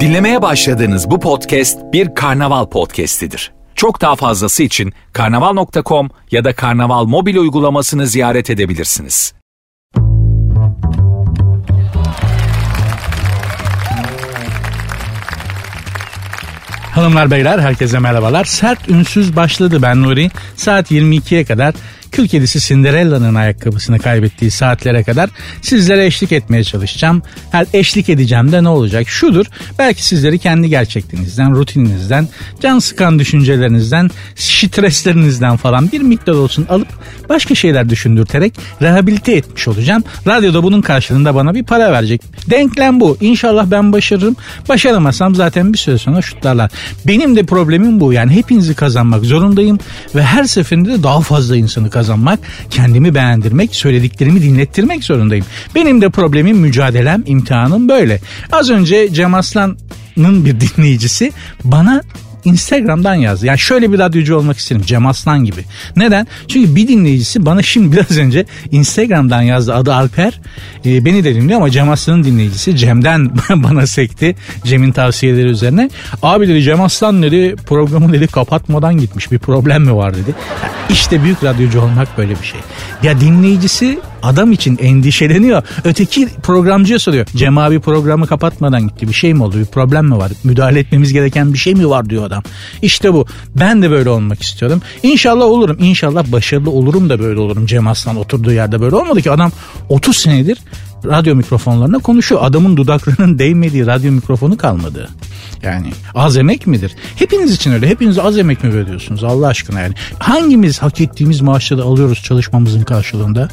Dinlemeye başladığınız bu podcast bir karnaval podcastidir. Çok daha fazlası için karnaval.com ya da karnaval mobil uygulamasını ziyaret edebilirsiniz. Hanımlar beyler herkese merhabalar. Sert ünsüz başladı ben Nuri. Saat 22'ye kadar Kül kedisi Cinderella'nın ayakkabısını kaybettiği saatlere kadar sizlere eşlik etmeye çalışacağım. Her eşlik edeceğim de ne olacak? Şudur. Belki sizleri kendi gerçekliğinizden, rutininizden, can sıkan düşüncelerinizden, streslerinizden falan bir miktar olsun alıp başka şeyler düşündürterek rehabilite etmiş olacağım. Radyoda bunun karşılığında bana bir para verecek. Denklem bu. İnşallah ben başarırım. Başaramazsam zaten bir süre sonra şutlarlar. Benim de problemim bu. Yani hepinizi kazanmak zorundayım ve her seferinde de daha fazla insanı kazanmak kazanmak, kendimi beğendirmek, söylediklerimi dinlettirmek zorundayım. Benim de problemim, mücadelem, imtihanım böyle. Az önce Cem Aslan'ın bir dinleyicisi bana Instagram'dan yazdı. Yani şöyle bir radyocu olmak isterim Cem Aslan gibi. Neden? Çünkü bir dinleyicisi bana şimdi biraz önce Instagram'dan yazdı. Adı Alper. E, beni de dinliyor ama Cem Aslan'ın dinleyicisi. Cem'den bana sekti. Cem'in tavsiyeleri üzerine. Abi dedi Cem Aslan dedi programı dedi kapatmadan gitmiş. Bir problem mi var dedi. İşte büyük radyocu olmak böyle bir şey. Ya dinleyicisi adam için endişeleniyor. Öteki programcıya soruyor. Cem abi programı kapatmadan gitti. Bir şey mi oldu? Bir problem mi var? Müdahale etmemiz gereken bir şey mi var diyor adam. İşte bu. Ben de böyle olmak istiyorum. İnşallah olurum. İnşallah başarılı olurum da böyle olurum. Cem Aslan oturduğu yerde böyle olmadı ki adam 30 senedir radyo mikrofonlarına konuşuyor. Adamın dudaklarının değmediği radyo mikrofonu kalmadı. Yani az emek midir? Hepiniz için öyle. Hepiniz az emek mi veriyorsunuz Allah aşkına yani? Hangimiz hak ettiğimiz maaşları alıyoruz çalışmamızın karşılığında?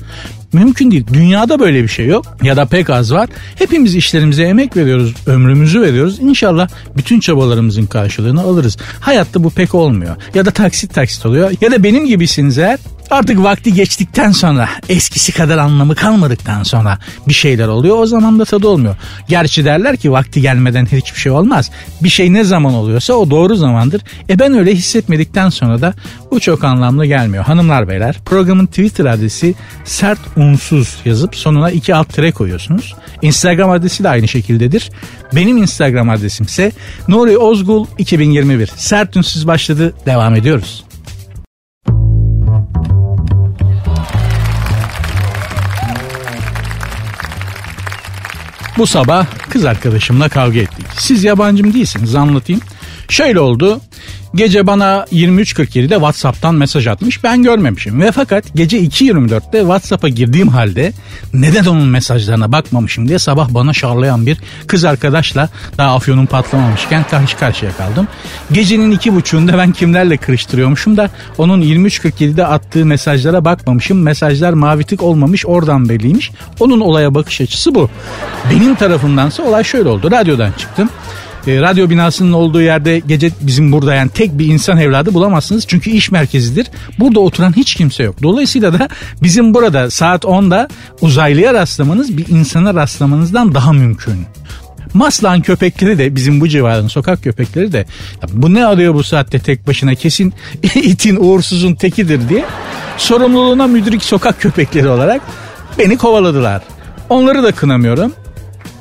Mümkün değil. Dünyada böyle bir şey yok ya da pek az var. Hepimiz işlerimize emek veriyoruz, ömrümüzü veriyoruz. İnşallah bütün çabalarımızın karşılığını alırız. Hayatta bu pek olmuyor. Ya da taksit taksit oluyor. Ya da benim gibisiniz eğer Artık vakti geçtikten sonra eskisi kadar anlamı kalmadıktan sonra bir şeyler oluyor o zaman da tadı olmuyor. Gerçi derler ki vakti gelmeden hiçbir şey olmaz. Bir şey ne zaman oluyorsa o doğru zamandır. E ben öyle hissetmedikten sonra da bu çok anlamlı gelmiyor. Hanımlar beyler programın Twitter adresi sert unsuz yazıp sonuna iki alt tere koyuyorsunuz. Instagram adresi de aynı şekildedir. Benim Instagram adresim ise Nuri Ozgul 2021. Sert unsuz başladı devam ediyoruz. Bu sabah kız arkadaşımla kavga ettik. Siz yabancım değilsiniz anlatayım. Şöyle oldu. Gece bana 23.47'de WhatsApp'tan mesaj atmış. Ben görmemişim. Ve fakat gece 2.24'te WhatsApp'a girdiğim halde neden onun mesajlarına bakmamışım diye sabah bana şarlayan bir kız arkadaşla daha afyonum patlamamışken karşı karşıya kaldım. Gecenin iki buçuğunda ben kimlerle kırıştırıyormuşum da onun 23.47'de attığı mesajlara bakmamışım. Mesajlar mavi tık olmamış oradan belliymiş. Onun olaya bakış açısı bu. Benim tarafımdansa olay şöyle oldu. Radyodan çıktım e, radyo binasının olduğu yerde gece bizim burada yani tek bir insan evladı bulamazsınız. Çünkü iş merkezidir. Burada oturan hiç kimse yok. Dolayısıyla da bizim burada saat 10'da uzaylıya rastlamanız bir insana rastlamanızdan daha mümkün. Maslan köpekleri de bizim bu civarın sokak köpekleri de bu ne arıyor bu saatte tek başına kesin itin uğursuzun tekidir diye sorumluluğuna müdrik sokak köpekleri olarak beni kovaladılar. Onları da kınamıyorum.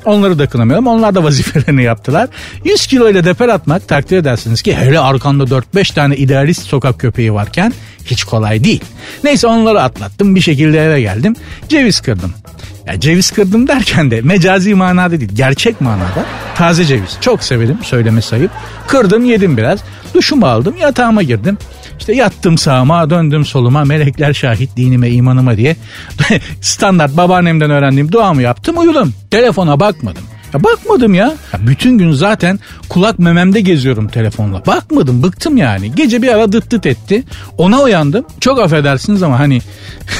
Onları da kınamıyorum. Onlar da vazifelerini yaptılar. 100 kilo ile deper atmak takdir edersiniz ki hele arkanda 4-5 tane idealist sokak köpeği varken hiç kolay değil. Neyse onları atlattım bir şekilde eve geldim. Ceviz kırdım. Ya ceviz kırdım derken de mecazi manada değil gerçek manada taze ceviz. Çok severim söyleme sayıp. Kırdım yedim biraz. Duşumu aldım yatağıma girdim. İşte yattım sağıma döndüm soluma melekler şahit dinime imanıma diye standart babaannemden öğrendiğim duamı yaptım uyudum. Telefona bakmadım. Ya bakmadım ya. ya. Bütün gün zaten kulak mememde geziyorum telefonla. Bakmadım bıktım yani. Gece bir ara dıt dıt etti. Ona uyandım. Çok affedersiniz ama hani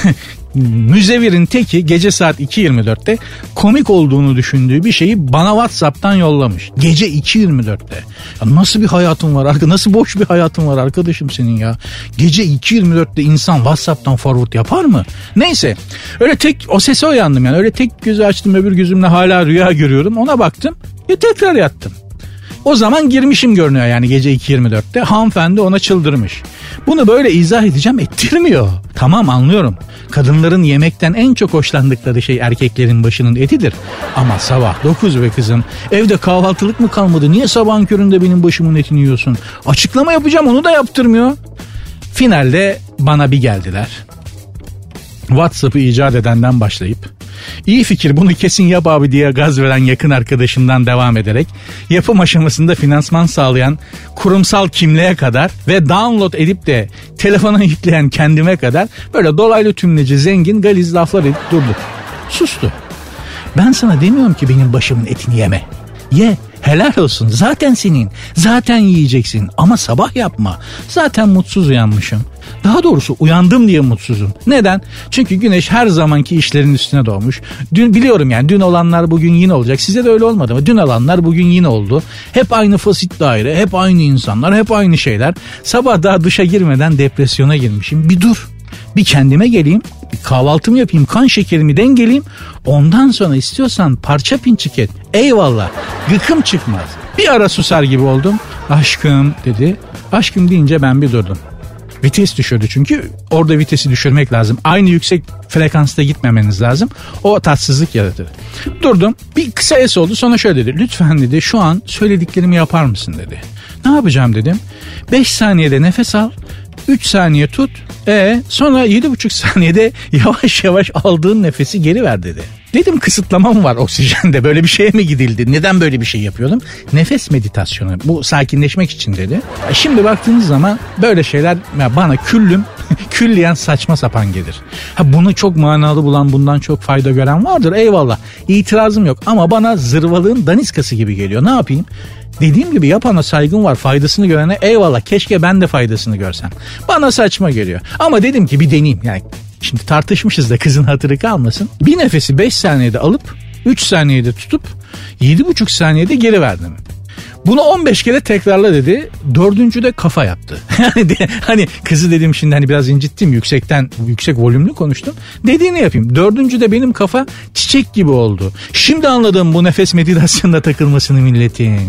müzevirin teki gece saat 2.24'te komik olduğunu düşündüğü bir şeyi bana Whatsapp'tan yollamış. Gece 2.24'te. Ya nasıl bir hayatın var? Nasıl boş bir hayatın var arkadaşım senin ya? Gece 2.24'te insan Whatsapp'tan forward yapar mı? Neyse. Öyle tek o sese uyandım yani. Öyle tek gözü açtım öbür gözümle hala rüya görüyorum. Ona baktım. Ya tekrar yattım. O zaman girmişim görünüyor yani gece 2.24'te. Hanımefendi ona çıldırmış. Bunu böyle izah edeceğim ettirmiyor. Tamam anlıyorum. Kadınların yemekten en çok hoşlandıkları şey erkeklerin başının etidir. Ama sabah 9 ve kızım evde kahvaltılık mı kalmadı? Niye sabahın köründe benim başımın etini yiyorsun? Açıklama yapacağım onu da yaptırmıyor. Finalde bana bir geldiler. WhatsApp'ı icat edenden başlayıp iyi fikir bunu kesin yap abi diye gaz veren yakın arkadaşımdan devam ederek yapım aşamasında finansman sağlayan kurumsal kimliğe kadar ve download edip de telefona yükleyen kendime kadar böyle dolaylı tümleci zengin galiz laflar edip durdu. Sustu. Ben sana demiyorum ki benim başımın etini yeme. Ye helal olsun zaten senin zaten yiyeceksin ama sabah yapma zaten mutsuz uyanmışım daha doğrusu uyandım diye mutsuzum. Neden? Çünkü güneş her zamanki işlerin üstüne doğmuş. Dün biliyorum yani dün olanlar bugün yine olacak. Size de öyle olmadı mı? Dün olanlar bugün yine oldu. Hep aynı fasit daire, hep aynı insanlar, hep aynı şeyler. Sabah daha duşa girmeden depresyona girmişim. Bir dur. Bir kendime geleyim, bir kahvaltımı yapayım, kan şekerimi dengeleyeyim. Ondan sonra istiyorsan parça pinçik et. Eyvallah. Gıkım çıkmaz. Bir ara susar gibi oldum. Aşkım dedi. Aşkım deyince ben bir durdum. Vites düşürdü çünkü orada vitesi düşürmek lazım. Aynı yüksek frekansta gitmemeniz lazım. O tatsızlık yaratır. Durdum bir kısa es oldu sonra şöyle dedi. Lütfen dedi şu an söylediklerimi yapar mısın dedi. Ne yapacağım dedim. 5 saniyede nefes al 3 saniye tut. E sonra 7,5 saniyede yavaş yavaş aldığın nefesi geri ver dedi. Dedim kısıtlamam var oksijende böyle bir şeye mi gidildi? Neden böyle bir şey yapıyordum? Nefes meditasyonu bu sakinleşmek için dedi. Şimdi baktığınız zaman böyle şeyler bana küllüm külliyen saçma sapan gelir. Ha bunu çok manalı bulan bundan çok fayda gören vardır eyvallah. İtirazım yok ama bana zırvalığın daniskası gibi geliyor. Ne yapayım? Dediğim gibi yapana saygım var faydasını görene eyvallah keşke ben de faydasını görsem. Bana saçma geliyor. Ama dedim ki bir deneyeyim. Yani şimdi tartışmışız da kızın hatırı kalmasın. Bir nefesi 5 saniyede alıp 3 saniyede tutup 7,5 saniyede geri verdim. Bunu 15 kere tekrarla dedi. Dördüncü de kafa yaptı. Yani hani kızı dedim şimdi hani biraz incittim yüksekten yüksek volümlü konuştum. Dediğini yapayım. Dördüncü de benim kafa çiçek gibi oldu. Şimdi anladım bu nefes meditasyonunda takılmasını milletin.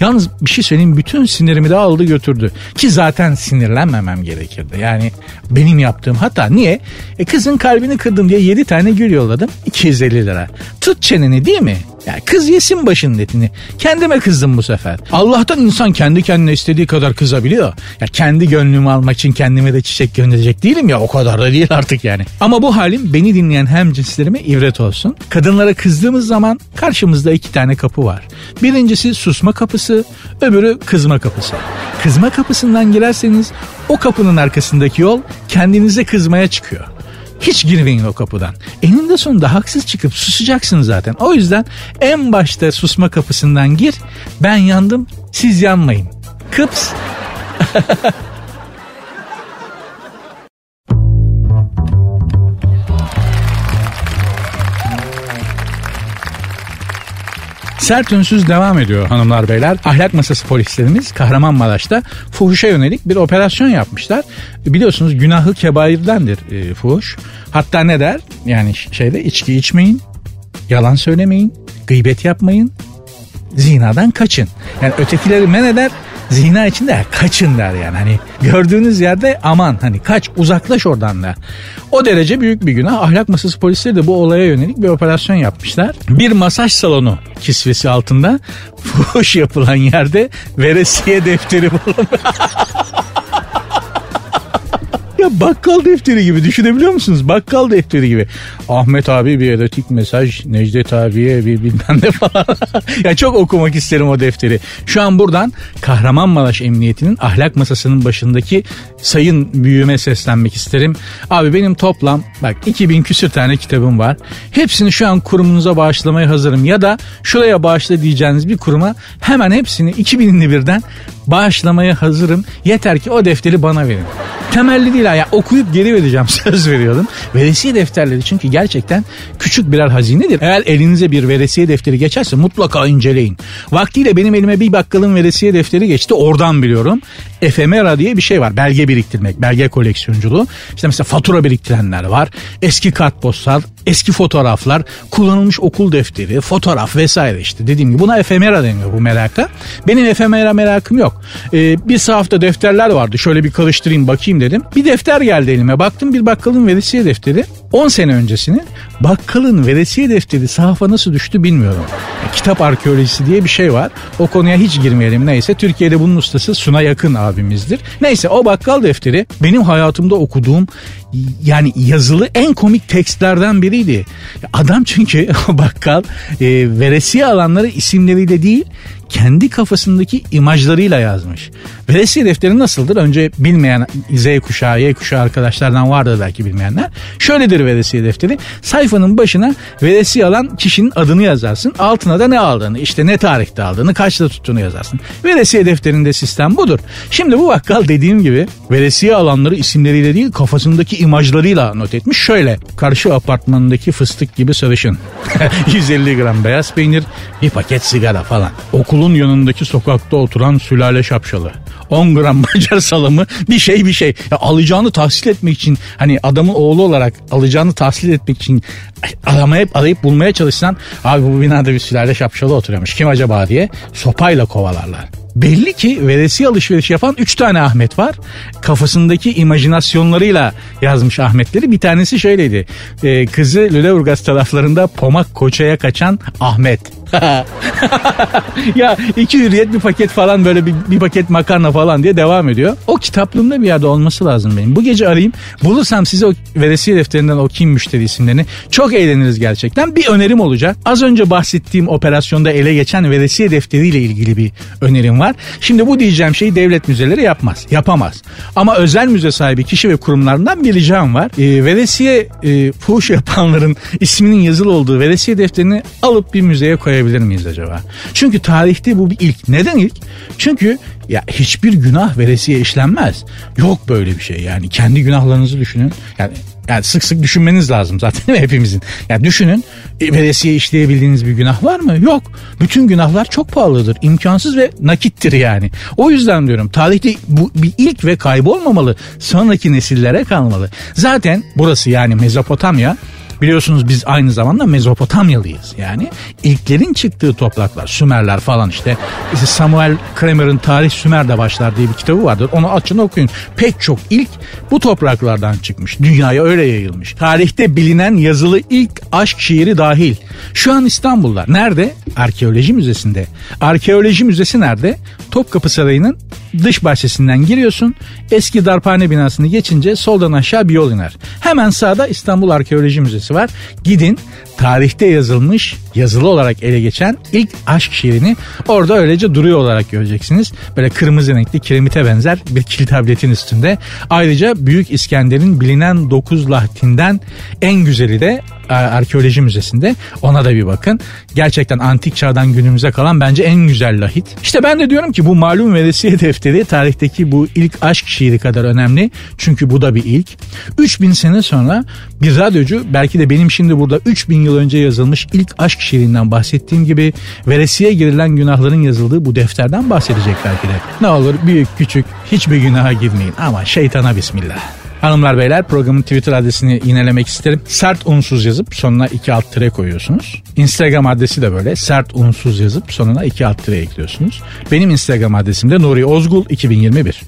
Yalnız bir şey söyleyeyim bütün sinirimi de aldı götürdü. Ki zaten sinirlenmemem gerekirdi. Yani benim yaptığım hata. Niye? E kızın kalbini kırdım diye 7 tane gül yolladım. 250 lira. Tut çeneni değil mi? Yani kız yesin başının etini. Kendime kızdım bu sefer. Allah'tan insan kendi kendine istediği kadar kızabiliyor. Ya kendi gönlümü almak için kendime de çiçek gönderecek değilim ya o kadar da değil artık yani. Ama bu halim beni dinleyen hem cinslerime ibret olsun. Kadınlara kızdığımız zaman karşımızda iki tane kapı var. Birincisi susma kapısı, öbürü kızma kapısı. Kızma kapısından girerseniz o kapının arkasındaki yol kendinize kızmaya çıkıyor. Hiç girmeyin o kapıdan. Eninde sonunda haksız çıkıp susacaksın zaten. O yüzden en başta susma kapısından gir. Ben yandım siz yanmayın. Kıps. Sert ünsüz devam ediyor hanımlar beyler. Ahlak masası polislerimiz Kahramanmaraş'ta fuhuşa yönelik bir operasyon yapmışlar. Biliyorsunuz günahı kebairdendir e, fuhuş. Hatta ne der? Yani şeyde içki içmeyin, yalan söylemeyin, gıybet yapmayın, zinadan kaçın. Yani ötekileri men eder, zina için de kaçın der yani. Hani gördüğünüz yerde aman hani kaç uzaklaş oradan da. O derece büyük bir günah. Ahlak masası polisleri de bu olaya yönelik bir operasyon yapmışlar. Bir masaj salonu kisvesi altında fuhuş yapılan yerde veresiye defteri bulunmuş. Ya bakkal defteri gibi düşünebiliyor musunuz? Bakkal defteri gibi. Ahmet abi bir erotik mesaj, Necdet abiye bir bilmem ne falan. ya çok okumak isterim o defteri. Şu an buradan Kahramanmaraş Emniyeti'nin ahlak masasının başındaki sayın büyüme seslenmek isterim. Abi benim toplam bak 2000 küsür tane kitabım var. Hepsini şu an kurumunuza bağışlamaya hazırım. Ya da şuraya bağışla diyeceğiniz bir kuruma hemen hepsini 2000'li birden bağışlamaya hazırım. Yeter ki o defteri bana verin. Temelli değil ya okuyup geri vereceğim söz veriyordum. Veresiye defterleri çünkü gerçekten küçük birer hazinedir. Eğer elinize bir veresiye defteri geçerse mutlaka inceleyin. Vaktiyle benim elime bir bakkalın veresiye defteri geçti oradan biliyorum. Efemera diye bir şey var. Belge biriktirmek, belge koleksiyonculuğu. İşte mesela fatura biriktirenler var. Eski kartpostal eski fotoğraflar, kullanılmış okul defteri, fotoğraf vesaire işte dediğim gibi buna efemera deniyor bu meraka. Benim efemera merakım yok. Ee, bir sahafta defterler vardı şöyle bir karıştırayım bakayım dedim. Bir defter geldi elime baktım bir bakkalın veresiye defteri. 10 sene öncesinin bakkalın veresiye defteri sahafa nasıl düştü bilmiyorum. kitap arkeolojisi diye bir şey var. O konuya hiç girmeyelim neyse. Türkiye'de bunun ustası Suna Yakın abimizdir. Neyse o bakkal defteri benim hayatımda okuduğum yani yazılı en komik tekstlerden biriydi. Adam çünkü bakkal e, veresiye alanları isimleriyle değil kendi kafasındaki imajlarıyla yazmış. Veresiye defteri nasıldır? Önce bilmeyen Z kuşağı, Y kuşağı arkadaşlardan vardır belki bilmeyenler. Şöyledir veresiye defteri. Sayfanın başına veresiye alan kişinin adını yazarsın. Altına da ne aldığını, işte ne tarihte aldığını, kaçta tuttuğunu yazarsın. Veresiye defterinde sistem budur. Şimdi bu bakkal dediğim gibi veresiye alanları isimleriyle değil kafasındaki imajlarıyla not etmiş. Şöyle karşı apartmanındaki fıstık gibi sarışın. 150 gram beyaz peynir, bir paket sigara falan. Okulun yanındaki sokakta oturan sülale şapşalı. 10 gram Macar salamı bir şey bir şey. Ya alacağını tahsil etmek için hani adamın oğlu olarak alacağını tahsil etmek için aramayıp arayıp bulmaya çalışsan abi bu binada bir sülale şapşalı oturuyormuş kim acaba diye sopayla kovalarlar. Belli ki veresi alışveriş yapan 3 tane Ahmet var. Kafasındaki imajinasyonlarıyla yazmış Ahmetleri. Bir tanesi şöyleydi. Ee, kızı Lüleburgaz taraflarında Pomak Koça'ya kaçan Ahmet. ya iki hürriyet bir paket falan böyle bir, bir paket makarna falan diye devam ediyor. O kitaplığımda bir yerde olması lazım benim. Bu gece arayayım. Bulursam size o veresiye defterinden okuyayım müşteri isimlerini. Çok eğleniriz gerçekten. Bir önerim olacak. Az önce bahsettiğim operasyonda ele geçen veresiye defteriyle ilgili bir önerim var. Şimdi bu diyeceğim şeyi devlet müzeleri yapmaz. Yapamaz. Ama özel müze sahibi kişi ve kurumlarından bir ricam var. E, veresiye e, fuhuş yapanların isminin yazılı olduğu veresiye defterini alıp bir müzeye koyabilir miyiz acaba? Çünkü tarihte bu bir ilk. Neden ilk? Çünkü ya hiçbir günah veresiye işlenmez. Yok böyle bir şey yani. Kendi günahlarınızı düşünün. Yani yani sık sık düşünmeniz lazım zaten hepimizin. Yani düşünün e, veresiye işleyebildiğiniz bir günah var mı? Yok. Bütün günahlar çok pahalıdır. imkansız ve nakittir yani. O yüzden diyorum tarihte bu bir ilk ve kaybolmamalı. Sonraki nesillere kalmalı. Zaten burası yani Mezopotamya Biliyorsunuz biz aynı zamanda Mezopotamyalıyız. Yani ilklerin çıktığı topraklar, Sümerler falan işte. işte Samuel Kramer'ın Tarih Sümer'de başlar diye bir kitabı vardır. Onu açın okuyun. Pek çok ilk bu topraklardan çıkmış. Dünyaya öyle yayılmış. Tarihte bilinen yazılı ilk aşk şiiri dahil. Şu an İstanbul'da. Nerede? Arkeoloji Müzesi'nde. Arkeoloji Müzesi nerede? Topkapı Sarayı'nın dış bahçesinden giriyorsun. Eski darphane binasını geçince soldan aşağı bir yol iner. Hemen sağda İstanbul Arkeoloji Müzesi var. Gidin tarihte yazılmış yazılı olarak ele geçen ilk aşk şiirini orada öylece duruyor olarak göreceksiniz. Böyle kırmızı renkli kiremite benzer bir kil tabletin üstünde. Ayrıca Büyük İskender'in bilinen 9 lahtinden en güzeli de Arkeoloji Müzesi'nde. Ona da bir bakın. Gerçekten antik çağdan günümüze kalan bence en güzel lahit. İşte ben de diyorum ki bu malum veresiye defteri tarihteki bu ilk aşk şiiri kadar önemli. Çünkü bu da bir ilk. 3000 sene sonra bir radyocu belki de benim şimdi burada 3000 yıl önce yazılmış ilk aşk şiirinden bahsettiğim gibi veresiye girilen günahların yazıldığı bu defterden bahsedecek belki de. Ne olur büyük küçük hiçbir günaha girmeyin ama şeytana bismillah. Hanımlar beyler programın Twitter adresini yinelemek isterim. Sert unsuz yazıp sonuna iki alt tire koyuyorsunuz. Instagram adresi de böyle sert unsuz yazıp sonuna iki alt tire ekliyorsunuz. Benim Instagram adresim de Nuri Ozgul 2021.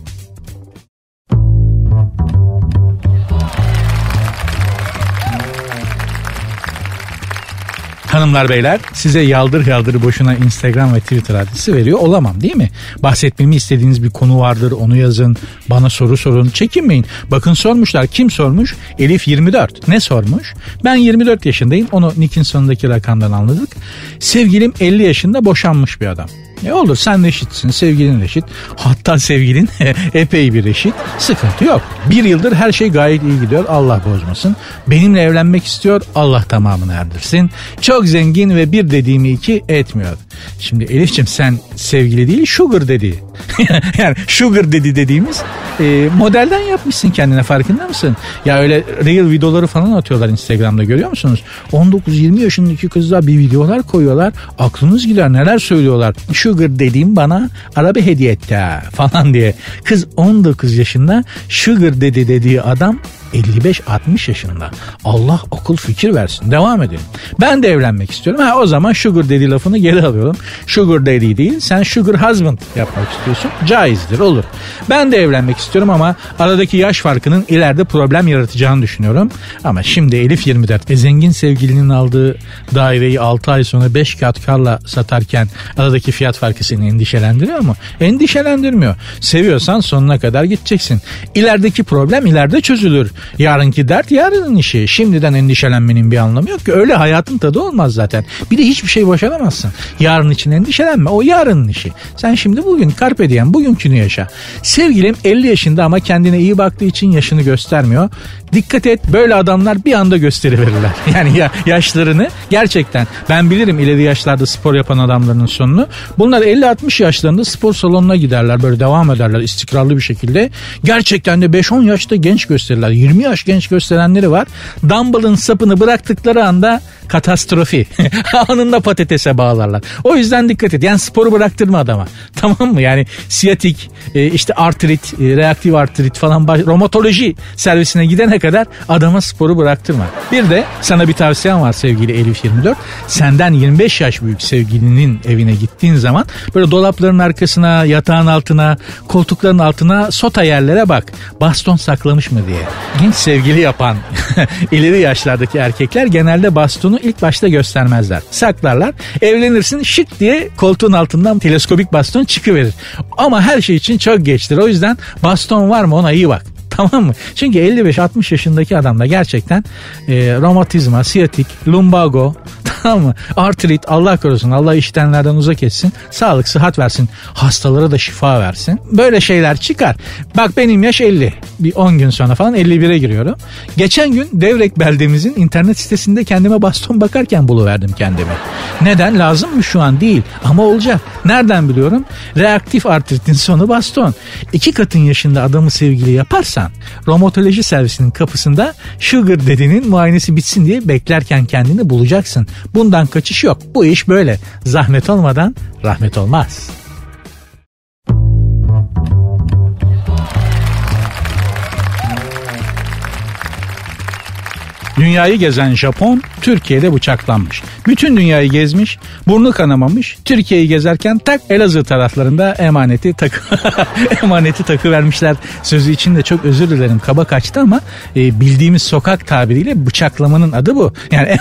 Hanımlar beyler size yaldır yaldır boşuna Instagram ve Twitter adresi veriyor olamam değil mi? Bahsetmemi istediğiniz bir konu vardır onu yazın bana soru sorun çekinmeyin. Bakın sormuşlar kim sormuş? Elif 24 ne sormuş? Ben 24 yaşındayım onu Nick'in sonundaki rakamdan anladık. Sevgilim 50 yaşında boşanmış bir adam. Ne olur sen eşitsin, sevgilin eşit. Hatta sevgilin epey bir eşit. Sıkıntı yok. Bir yıldır her şey gayet iyi gidiyor. Allah bozmasın. Benimle evlenmek istiyor. Allah tamamını erdirsin. Çok zengin ve bir dediğimi iki etmiyor. Şimdi Elif'ciğim sen sevgili değil sugar dedi. yani sugar dedi dediğimiz e, modelden yapmışsın kendine farkında mısın? Ya öyle real videoları falan atıyorlar Instagram'da görüyor musunuz? 19-20 yaşındaki kızlar bir videolar koyuyorlar. Aklınız gider neler söylüyorlar. Sugar dediğim bana araba hediye etti ha, falan diye. Kız 19 yaşında sugar dedi dediği adam 55-60 yaşında. Allah okul fikir versin. Devam edelim. Ben de evlenmek istiyorum. Ha o zaman sugar daddy lafını geri alıyorum. Sugar daddy değil sen sugar husband yapmak istiyorsun. Caizdir olur. Ben de evlenmek istiyorum ama aradaki yaş farkının ileride problem yaratacağını düşünüyorum. Ama şimdi Elif 24 ve zengin sevgilinin aldığı daireyi 6 ay sonra 5 kat karla satarken aradaki fiyat farkı seni endişelendiriyor mu? Endişelendirmiyor. Seviyorsan sonuna kadar gideceksin. İlerideki problem ileride çözülür. Yarınki dert yarının işi. Şimdiden endişelenmenin bir anlamı yok ki. Öyle hayatın tadı olmaz zaten. Bir de hiçbir şey başaramazsın. Yarın için endişelenme. O yarının işi. Sen şimdi bugün carpe diem bugünkünü yaşa. Sevgilim 50 yaşında ama kendine iyi baktığı için yaşını göstermiyor. Dikkat et böyle adamlar bir anda gösteriverirler. Yani ya, yaşlarını gerçekten ben bilirim ileri yaşlarda spor yapan adamların sonunu. Bunlar 50-60 yaşlarında spor salonuna giderler böyle devam ederler istikrarlı bir şekilde. Gerçekten de 5-10 yaşta genç gösterirler. 20 yaş genç gösterenleri var. Dumbbell'ın sapını bıraktıkları anda katastrofi. Anında patatese bağlarlar. O yüzden dikkat et. Yani sporu bıraktırma adama. Tamam mı? Yani siyatik, e, işte artrit, e, reaktif artrit falan romatoloji servisine gidene kadar adama sporu bıraktırma. Bir de sana bir tavsiyem var sevgili Elif 24. Senden 25 yaş büyük sevgilinin evine gittiğin zaman böyle dolapların arkasına, yatağın altına, koltukların altına, sota yerlere bak. Baston saklamış mı diye. Genç sevgili yapan ileri yaşlardaki erkekler genelde bastonu ilk başta göstermezler. Saklarlar. Evlenirsin şık diye koltuğun altından teleskopik baston çıkıverir. Ama her şey için çok geçtir. O yüzden baston var mı ona iyi bak. Tamam mı? Çünkü 55-60 yaşındaki adamda gerçekten e, romatizma, siyatik, lumbago, tamam? Artrit Allah korusun Allah iştenlerden uzak etsin. Sağlık sıhhat versin. Hastalara da şifa versin. Böyle şeyler çıkar. Bak benim yaş 50. Bir 10 gün sonra falan 51'e giriyorum. Geçen gün Devrek beldemizin internet sitesinde kendime baston bakarken buluverdim kendimi. Neden? Lazım mı şu an? Değil. Ama olacak. Nereden biliyorum? Reaktif artritin sonu baston. İki katın yaşında adamı sevgili yaparsan romatoloji servisinin kapısında sugar dedinin muayenesi bitsin diye beklerken kendini bulacaksın. Bundan kaçış yok. Bu iş böyle. Zahmet olmadan rahmet olmaz. Dünyayı gezen Japon Türkiye'de bıçaklanmış. Bütün dünyayı gezmiş, burnu kanamamış. Türkiye'yi gezerken tak Elazığ taraflarında emaneti takı emaneti takı vermişler. Sözü için de çok özür dilerim kaba kaçtı ama e, bildiğimiz sokak tabiriyle bıçaklamanın adı bu. Yani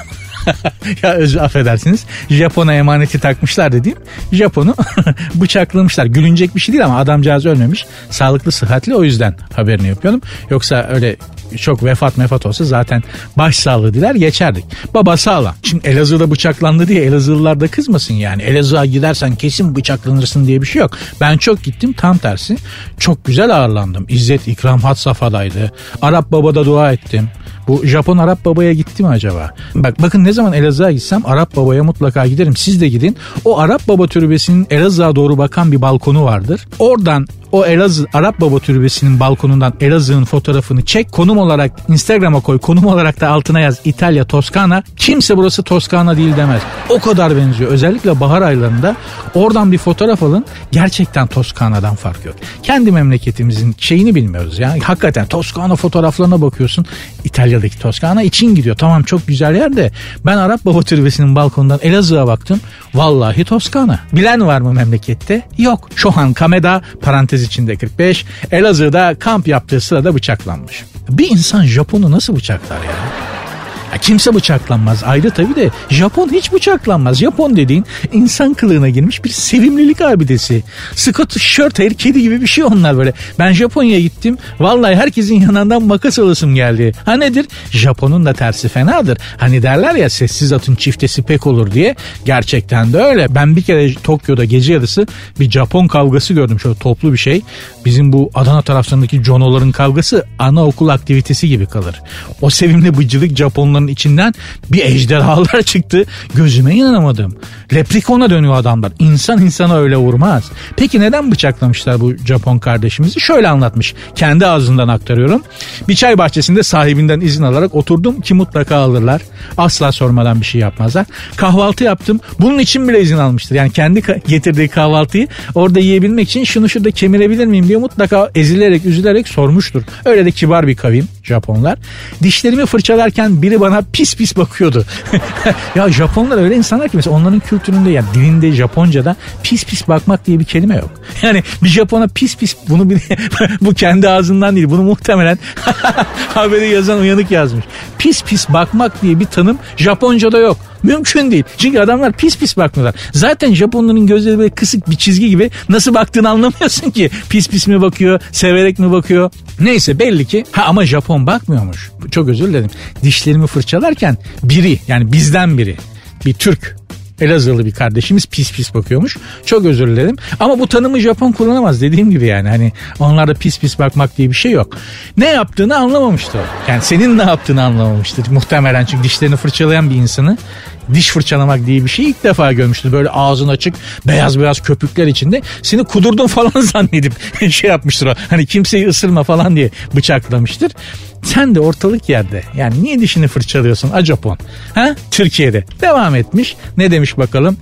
ya özür affedersiniz. Japon'a emaneti takmışlar dediğim Japon'u bıçaklamışlar. Gülünecek bir şey değil ama adamcağız ölmemiş. Sağlıklı sıhhatli o yüzden haberini yapıyorum. Yoksa öyle çok vefat mefat olsa zaten baş sağlığı diler geçerdik. Baba sağlam. Şimdi Elazığ'da bıçaklandı diye Elazığlılar da kızmasın yani. Elazığ'a gidersen kesin bıçaklanırsın diye bir şey yok. Ben çok gittim tam tersi. Çok güzel ağırlandım. İzzet ikram hat safhadaydı. Arap babada dua ettim. Bu Japon Arap babaya gitti mi acaba? Bak bakın ne zaman Elazığ'a gitsem Arap babaya mutlaka giderim. Siz de gidin. O Arap baba türbesinin Elazığ'a doğru bakan bir balkonu vardır. Oradan o Elazığ Arap Baba Türbesi'nin balkonundan Elazığ'ın fotoğrafını çek. Konum olarak Instagram'a koy. Konum olarak da altına yaz İtalya Toskana. Kimse burası Toskana değil demez. O kadar benziyor. Özellikle bahar aylarında oradan bir fotoğraf alın. Gerçekten Toskana'dan fark yok. Kendi memleketimizin şeyini bilmiyoruz ya. Hakikaten Toskana fotoğraflarına bakıyorsun. İtalya'daki Toskana için gidiyor. Tamam çok güzel yer de ben Arap Baba Türbesi'nin balkonundan Elazığ'a baktım. Vallahi Toskana. Bilen var mı memlekette? Yok. Şu an Kameda parantez içinde 45 Elazığ'da kamp yaptığı sırada bıçaklanmış. Bir insan Japon'u nasıl bıçaklar ya? Kimse bıçaklanmaz ayrı tabii de Japon hiç bıçaklanmaz. Japon dediğin insan kılığına girmiş bir sevimlilik abidesi. Scott Shorthair kedi gibi bir şey onlar böyle. Ben Japonya'ya gittim. Vallahi herkesin yanından makas alasım geldi. Ha nedir? Japon'un da tersi fenadır. Hani derler ya sessiz atın çiftesi pek olur diye. Gerçekten de öyle. Ben bir kere Tokyo'da gece yarısı bir Japon kavgası gördüm. Şöyle toplu bir şey. Bizim bu Adana taraflarındaki Jono'ların kavgası anaokul aktivitesi gibi kalır. O sevimli bıcılık Japonların Japonların içinden bir ejderhalar çıktı. Gözüme inanamadım. Leprikona dönüyor adamlar. İnsan insana öyle vurmaz. Peki neden bıçaklamışlar bu Japon kardeşimizi? Şöyle anlatmış. Kendi ağzından aktarıyorum. Bir çay bahçesinde sahibinden izin alarak oturdum ki mutlaka alırlar. Asla sormadan bir şey yapmazlar. Kahvaltı yaptım. Bunun için bile izin almıştır. Yani kendi getirdiği kahvaltıyı orada yiyebilmek için şunu şurada kemirebilir miyim diye mutlaka ezilerek üzülerek sormuştur. Öyle de kibar bir kavim Japonlar. Dişlerimi fırçalarken biri bana pis pis bakıyordu. ya Japonlar öyle insanlar ki mesela onların kültüründe yani dilinde Japonca'da pis pis bakmak diye bir kelime yok. Yani bir Japona pis pis bunu bir, bu kendi ağzından değil bunu muhtemelen haberi yazan uyanık yazmış. Pis pis bakmak diye bir tanım Japonca'da yok. Mümkün değil. Çünkü adamlar pis pis bakmıyorlar. Zaten Japonların gözleri böyle kısık bir çizgi gibi nasıl baktığını anlamıyorsun ki. Pis pis mi bakıyor, severek mi bakıyor. Neyse belli ki ha ama Japon bakmıyormuş. Çok özür dilerim. Dişlerimi fırçalarken biri yani bizden biri bir Türk Elazığlı bir kardeşimiz pis pis bakıyormuş. Çok özür dilerim. Ama bu tanımı Japon kullanamaz dediğim gibi yani. Hani onlarda pis pis bakmak diye bir şey yok. Ne yaptığını anlamamıştı Yani senin ne yaptığını anlamamıştır muhtemelen. Çünkü dişlerini fırçalayan bir insanı diş fırçalamak diye bir şey ilk defa görmüştür. Böyle ağzın açık beyaz beyaz köpükler içinde seni kudurdun falan zannedip şey yapmıştır o. Hani kimseyi ısırma falan diye bıçaklamıştır. Sen de ortalık yerde. Yani niye dişini fırçalıyorsun a? Ha? Türkiye'de. Devam etmiş. Ne demiş bakalım?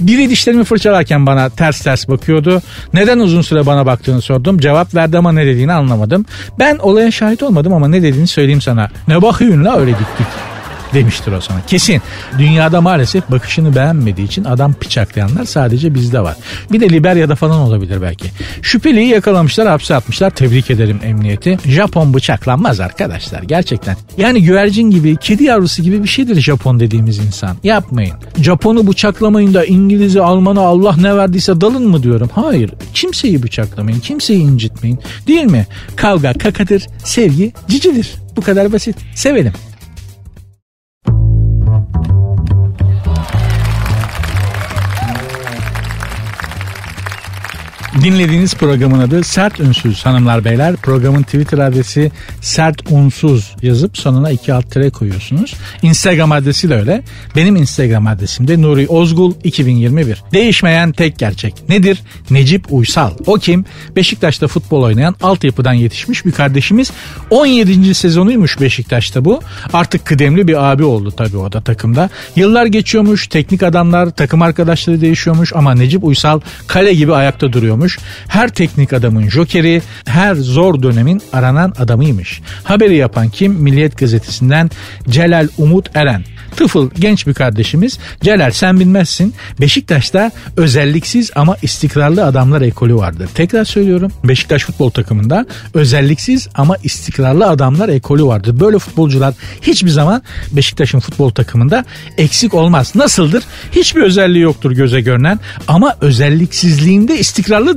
Biri dişlerimi fırçalarken bana ters ters bakıyordu. Neden uzun süre bana baktığını sordum. Cevap verdi ama ne dediğini anlamadım. Ben olaya şahit olmadım ama ne dediğini söyleyeyim sana. Ne bakıyorsun la öyle dik dik demiştir o sana. Kesin. Dünyada maalesef bakışını beğenmediği için adam bıçaklayanlar sadece bizde var. Bir de Liberya'da falan olabilir belki. Şüpheliyi yakalamışlar hapse atmışlar. Tebrik ederim emniyeti. Japon bıçaklanmaz arkadaşlar gerçekten. Yani güvercin gibi kedi yavrusu gibi bir şeydir Japon dediğimiz insan. Yapmayın. Japon'u bıçaklamayın da İngiliz'i Alman'ı Allah ne verdiyse dalın mı diyorum. Hayır. Kimseyi bıçaklamayın. Kimseyi incitmeyin. Değil mi? Kavga kakadır. Sevgi cicidir. Bu kadar basit. Sevelim. Dinlediğiniz programın adı Sert Ünsüz hanımlar beyler. Programın Twitter adresi Sert Unsuz yazıp sonuna iki alt tere koyuyorsunuz. Instagram adresi de öyle. Benim Instagram adresim de Nuri Ozgul 2021. Değişmeyen tek gerçek. Nedir? Necip Uysal. O kim? Beşiktaş'ta futbol oynayan altyapıdan yetişmiş bir kardeşimiz. 17. sezonuymuş Beşiktaş'ta bu. Artık kıdemli bir abi oldu tabii o da takımda. Yıllar geçiyormuş. Teknik adamlar, takım arkadaşları değişiyormuş ama Necip Uysal kale gibi ayakta duruyormuş olmuş. Her teknik adamın jokeri, her zor dönemin aranan adamıymış. Haberi yapan kim? Milliyet gazetesinden Celal Umut Eren. Tıfıl genç bir kardeşimiz. Celal sen bilmezsin. Beşiktaş'ta özelliksiz ama istikrarlı adamlar ekolü vardır. Tekrar söylüyorum. Beşiktaş futbol takımında özelliksiz ama istikrarlı adamlar ekolü vardır. Böyle futbolcular hiçbir zaman Beşiktaş'ın futbol takımında eksik olmaz. Nasıldır? Hiçbir özelliği yoktur göze görünen ama özelliksizliğinde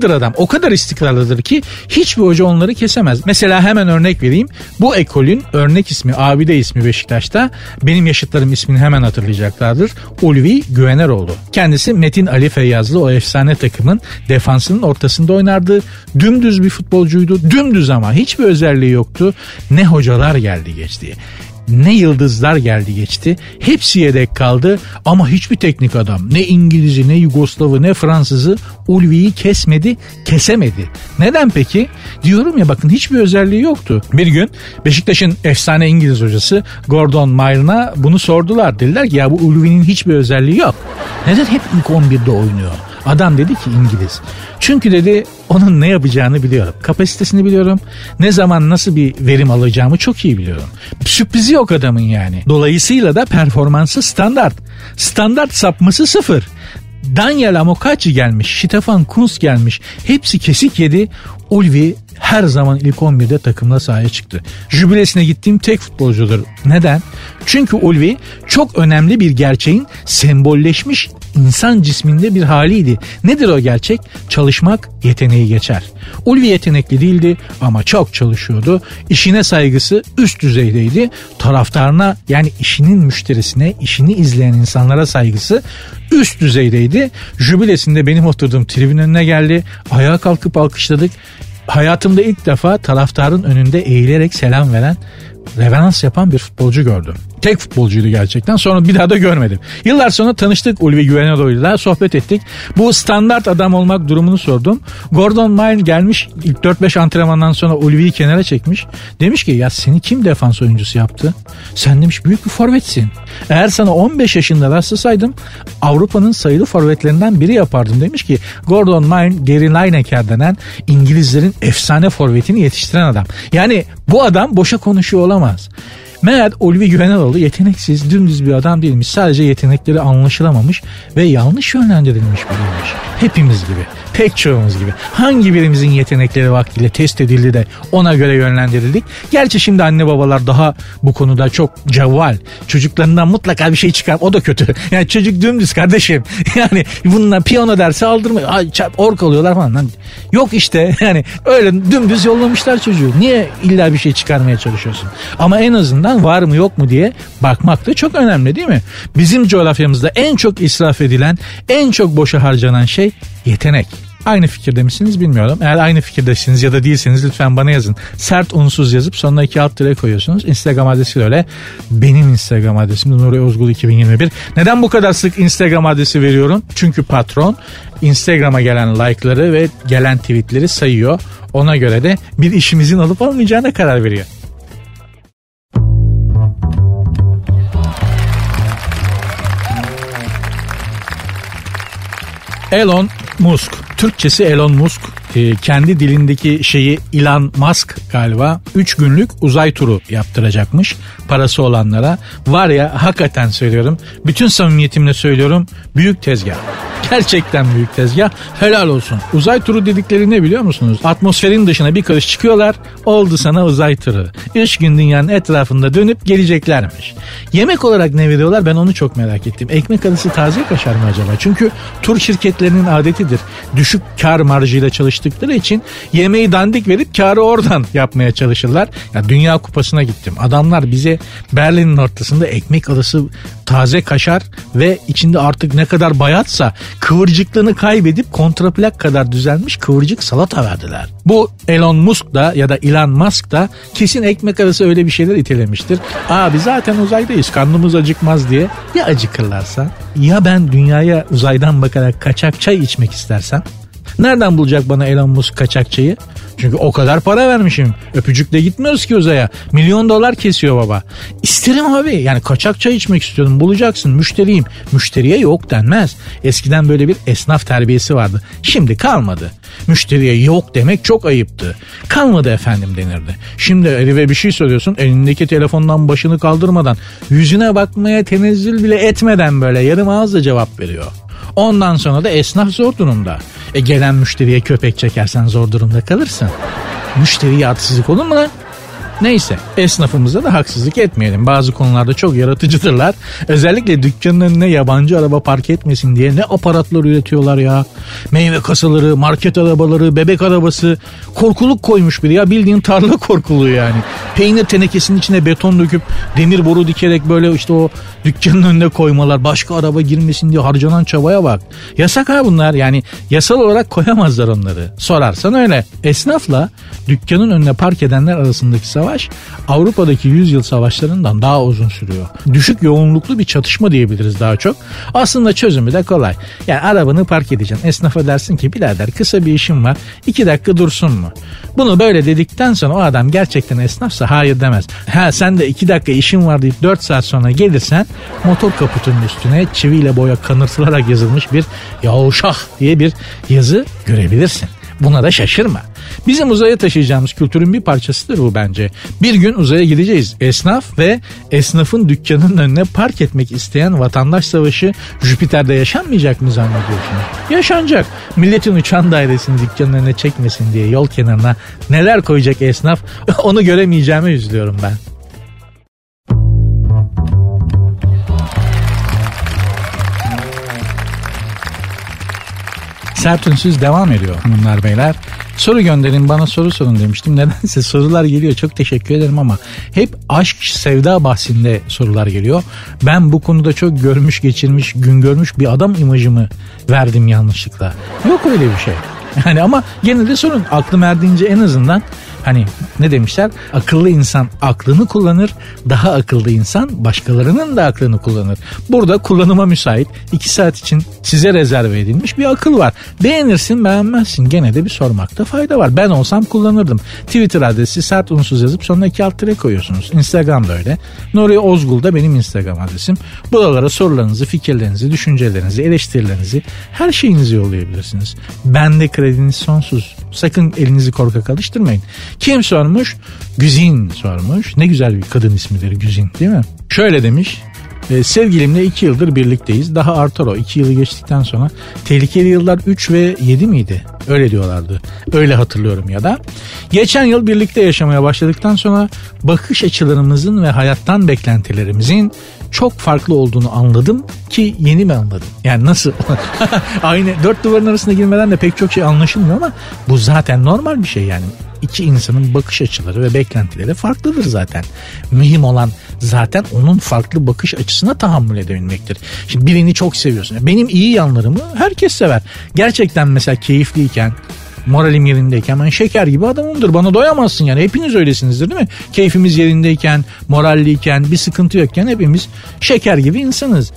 istikrarlıdır adam. O kadar istikrarlıdır ki hiçbir hoca onları kesemez. Mesela hemen örnek vereyim. Bu ekolün örnek ismi, abide ismi Beşiktaş'ta. Benim yaşıtlarım ismi ismini hemen hatırlayacaklardır. Ulvi Güveneroğlu. Kendisi Metin Ali Feyyazlı o efsane takımın defansının ortasında oynardı. Dümdüz bir futbolcuydu. Dümdüz ama hiçbir özelliği yoktu. Ne hocalar geldi geçti ne yıldızlar geldi geçti. Hepsi yedek kaldı ama hiçbir teknik adam ne İngiliz'i ne Yugoslav'ı ne Fransız'ı Ulvi'yi kesmedi kesemedi. Neden peki? Diyorum ya bakın hiçbir özelliği yoktu. Bir gün Beşiktaş'ın efsane İngiliz hocası Gordon Myron'a bunu sordular. Dediler ki ya bu Ulvi'nin hiçbir özelliği yok. Neden hep ilk 11'de oynuyor? Adam dedi ki İngiliz. Çünkü dedi onun ne yapacağını biliyorum. Kapasitesini biliyorum. Ne zaman nasıl bir verim alacağımı çok iyi biliyorum. Sürprizi yok adamın yani. Dolayısıyla da performansı standart. Standart sapması sıfır. Daniel Amokachi gelmiş, Stefan Kunz gelmiş. Hepsi kesik yedi. Ulvi her zaman ilk 11'de takımla sahaya çıktı. Jübilesine gittiğim tek futbolcudur. Neden? Çünkü Ulvi çok önemli bir gerçeğin sembolleşmiş insan cisminde bir haliydi. Nedir o gerçek? Çalışmak yeteneği geçer. Ulvi yetenekli değildi ama çok çalışıyordu. İşine saygısı üst düzeydeydi. Taraftarına yani işinin müşterisine, işini izleyen insanlara saygısı üst düzeydeydi. Jübilesinde benim oturduğum tribün önüne geldi. Ayağa kalkıp alkışladık. Hayatımda ilk defa taraftarın önünde eğilerek selam veren reverans yapan bir futbolcu gördüm. Tek futbolcuydu gerçekten. Sonra bir daha da görmedim. Yıllar sonra tanıştık Ulvi Güvenero'yla sohbet ettik. Bu standart adam olmak durumunu sordum. Gordon Mile gelmiş ilk 4-5 antrenmandan sonra Ulvi'yi kenara çekmiş. Demiş ki ya seni kim defans oyuncusu yaptı? Sen demiş büyük bir forvetsin. Eğer sana 15 yaşında rastlasaydım Avrupa'nın sayılı forvetlerinden biri yapardım. Demiş ki Gordon Mile Gary Lineker denen İngilizlerin efsane forvetini yetiştiren adam. Yani bu adam boşa konuşuyor olamaz. Meğer Ulvi Güveneroğlu yeteneksiz, dümdüz bir adam değilmiş. Sadece yetenekleri anlaşılamamış ve yanlış yönlendirilmiş biriymiş. Hepimiz gibi, pek çoğumuz gibi. Hangi birimizin yetenekleri vaktiyle test edildi de ona göre yönlendirildik. Gerçi şimdi anne babalar daha bu konuda çok cevval. Çocuklarından mutlaka bir şey çıkar. O da kötü. Yani çocuk dümdüz kardeşim. Yani bununla piyano dersi aldırmıyor. Ork alıyorlar falan. Yok işte yani öyle dümdüz yollamışlar çocuğu. Niye illa bir şey çıkarmaya çalışıyorsun? Ama en azından açısından var mı yok mu diye bakmak da çok önemli değil mi? Bizim coğrafyamızda en çok israf edilen, en çok boşa harcanan şey yetenek. Aynı fikirde misiniz bilmiyorum. Eğer aynı fikirdesiniz ya da değilseniz lütfen bana yazın. Sert unsuz yazıp sonuna iki alt dire koyuyorsunuz. Instagram adresi de öyle. Benim Instagram adresim Nuri Ozgul 2021. Neden bu kadar sık Instagram adresi veriyorum? Çünkü patron Instagram'a gelen like'ları ve gelen tweetleri sayıyor. Ona göre de bir işimizin alıp almayacağına karar veriyor. Elon Musk. Türkçesi Elon Musk. E, kendi dilindeki şeyi Elon Musk galiba 3 günlük uzay turu yaptıracakmış parası olanlara. Var ya hakikaten söylüyorum. Bütün samimiyetimle söylüyorum. Büyük tezgah. Gerçekten büyük tezgah. Helal olsun. Uzay turu dedikleri ne biliyor musunuz? Atmosferin dışına bir karış çıkıyorlar. Oldu sana uzay turu. Üç gün dünyanın etrafında dönüp geleceklermiş. Yemek olarak ne veriyorlar ben onu çok merak ettim. Ekmek arası taze kaşar mı acaba? Çünkü tur şirketlerinin adetidir. Düşük kar marjıyla çalıştıkları için yemeği dandik verip karı oradan yapmaya çalışırlar. Ya Dünya Kupası'na gittim. Adamlar bize Berlin'in ortasında ekmek arası taze kaşar ve içinde artık ne kadar bayatsa kıvırcıklığını kaybedip kontraplak kadar düzelmiş kıvırcık salata verdiler. Bu Elon Musk da ya da Elon Musk da kesin ekmek arası öyle bir şeyler itelemiştir. Abi zaten uzaydayız karnımız acıkmaz diye. Ya acıkırlarsa? Ya ben dünyaya uzaydan bakarak kaçak çay içmek istersem? Nereden bulacak bana Elon Musk kaçakçıyı? Çünkü o kadar para vermişim. Öpücükle gitmiyoruz ki uzaya. Milyon dolar kesiyor baba. İsterim abi. Yani kaçak çay içmek istiyorum. Bulacaksın. Müşteriyim. Müşteriye yok denmez. Eskiden böyle bir esnaf terbiyesi vardı. Şimdi kalmadı. Müşteriye yok demek çok ayıptı. Kalmadı efendim denirdi. Şimdi herife bir şey soruyorsun. Elindeki telefondan başını kaldırmadan yüzüne bakmaya tenezzül bile etmeden böyle yarım ağızla cevap veriyor. Ondan sonra da esnaf zor durumda. E gelen müşteriye köpek çekersen zor durumda kalırsın. Müşteriye haksızlık olur mu lan? Neyse esnafımıza da haksızlık etmeyelim. Bazı konularda çok yaratıcıdırlar. Özellikle dükkanın önüne yabancı araba park etmesin diye ne aparatlar üretiyorlar ya. Meyve kasaları, market arabaları, bebek arabası. Korkuluk koymuş biri ya bildiğin tarla korkuluğu yani. Peynir tenekesinin içine beton döküp demir boru dikerek böyle işte o dükkanın önüne koymalar. Başka araba girmesin diye harcanan çabaya bak. Yasak ha bunlar yani yasal olarak koyamazlar onları. Sorarsan öyle. Esnafla dükkanın önüne park edenler arasındaki savaş savaş Avrupa'daki yüzyıl savaşlarından daha uzun sürüyor. Düşük yoğunluklu bir çatışma diyebiliriz daha çok. Aslında çözümü de kolay. Yani arabanı park edeceksin. Esnafa dersin ki birader kısa bir işim var. iki dakika dursun mu? Bunu böyle dedikten sonra o adam gerçekten esnafsa hayır demez. Ha sen de iki dakika işim var deyip dört saat sonra gelirsen motor kaputunun üstüne çiviyle boya kanırtılarak yazılmış bir yavuşak diye bir yazı görebilirsin. Buna da şaşırma. Bizim uzaya taşıyacağımız kültürün bir parçasıdır bu bence. Bir gün uzaya gideceğiz. Esnaf ve esnafın dükkanının önüne park etmek isteyen vatandaş savaşı Jüpiter'de yaşanmayacak mı zannediyorsunuz? Yaşanacak. Milletin uçan dairesini dükkanın önüne çekmesin diye yol kenarına neler koyacak esnaf onu göremeyeceğime üzülüyorum ben. Sert Ünsüz devam ediyor hanımlar beyler. Soru gönderin bana soru sorun demiştim. Nedense sorular geliyor çok teşekkür ederim ama hep aşk sevda bahsinde sorular geliyor. Ben bu konuda çok görmüş geçirmiş gün görmüş bir adam imajımı verdim yanlışlıkla. Yok öyle bir şey. Yani ama gene de sorun aklım erdiğince en azından Hani ne demişler? Akıllı insan aklını kullanır, daha akıllı insan başkalarının da aklını kullanır. Burada kullanıma müsait 2 saat için size rezerve edilmiş bir akıl var. Beğenirsin beğenmezsin gene de bir sormakta fayda var. Ben olsam kullanırdım. Twitter adresi sert unsuz yazıp sonuna iki alt tire koyuyorsunuz. Instagram'da öyle. Nuri Ozgul da benim Instagram adresim. Buralara sorularınızı, fikirlerinizi, düşüncelerinizi, eleştirilerinizi her şeyinizi yollayabilirsiniz. Bende krediniz sonsuz. Sakın elinizi korkak alıştırmayın. Kim sormuş? Güzin sormuş. Ne güzel bir kadın ismidir Güzin değil mi? Şöyle demiş. E, sevgilimle 2 yıldır birlikteyiz. Daha artar o 2 yılı geçtikten sonra. Tehlikeli yıllar 3 ve 7 miydi? Öyle diyorlardı. Öyle hatırlıyorum ya da. Geçen yıl birlikte yaşamaya başladıktan sonra bakış açılarımızın ve hayattan beklentilerimizin çok farklı olduğunu anladım ki yeni mi anladım? Yani nasıl? Aynı dört duvarın arasında girmeden de pek çok şey anlaşılmıyor ama bu zaten normal bir şey yani iki insanın bakış açıları ve beklentileri farklıdır zaten. Mühim olan zaten onun farklı bakış açısına tahammül edebilmektir. Şimdi birini çok seviyorsun. Benim iyi yanlarımı herkes sever. Gerçekten mesela keyifliyken moralim yerindeyken ben şeker gibi adamımdır. Bana doyamazsın yani. Hepiniz öylesinizdir değil mi? Keyfimiz yerindeyken, moralliyken, bir sıkıntı yokken hepimiz şeker gibi insanız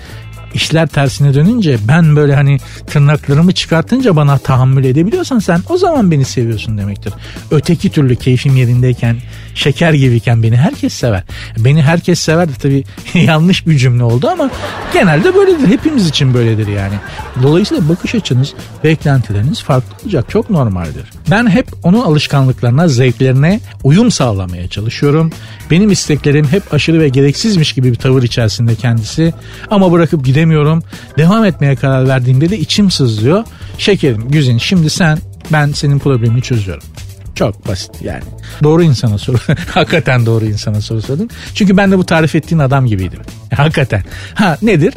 işler tersine dönünce ben böyle hani tırnaklarımı çıkartınca bana tahammül edebiliyorsan sen o zaman beni seviyorsun demektir. Öteki türlü keyfim yerindeyken şeker gibiyken beni herkes sever. Beni herkes sever de tabii yanlış bir cümle oldu ama genelde böyledir. Hepimiz için böyledir yani. Dolayısıyla bakış açınız, beklentileriniz farklı olacak. Çok normaldir. Ben hep onun alışkanlıklarına, zevklerine uyum sağlamaya çalışıyorum. Benim isteklerim hep aşırı ve gereksizmiş gibi bir tavır içerisinde kendisi. Ama bırakıp gidemiyorum. Devam etmeye karar verdiğimde de içim sızlıyor. Şekerim, güzin şimdi sen ben senin problemini çözüyorum. Çok basit yani. Doğru insana soru. Hakikaten doğru insana soru sordun. Çünkü ben de bu tarif ettiğin adam gibiydim. Hakikaten. Ha nedir?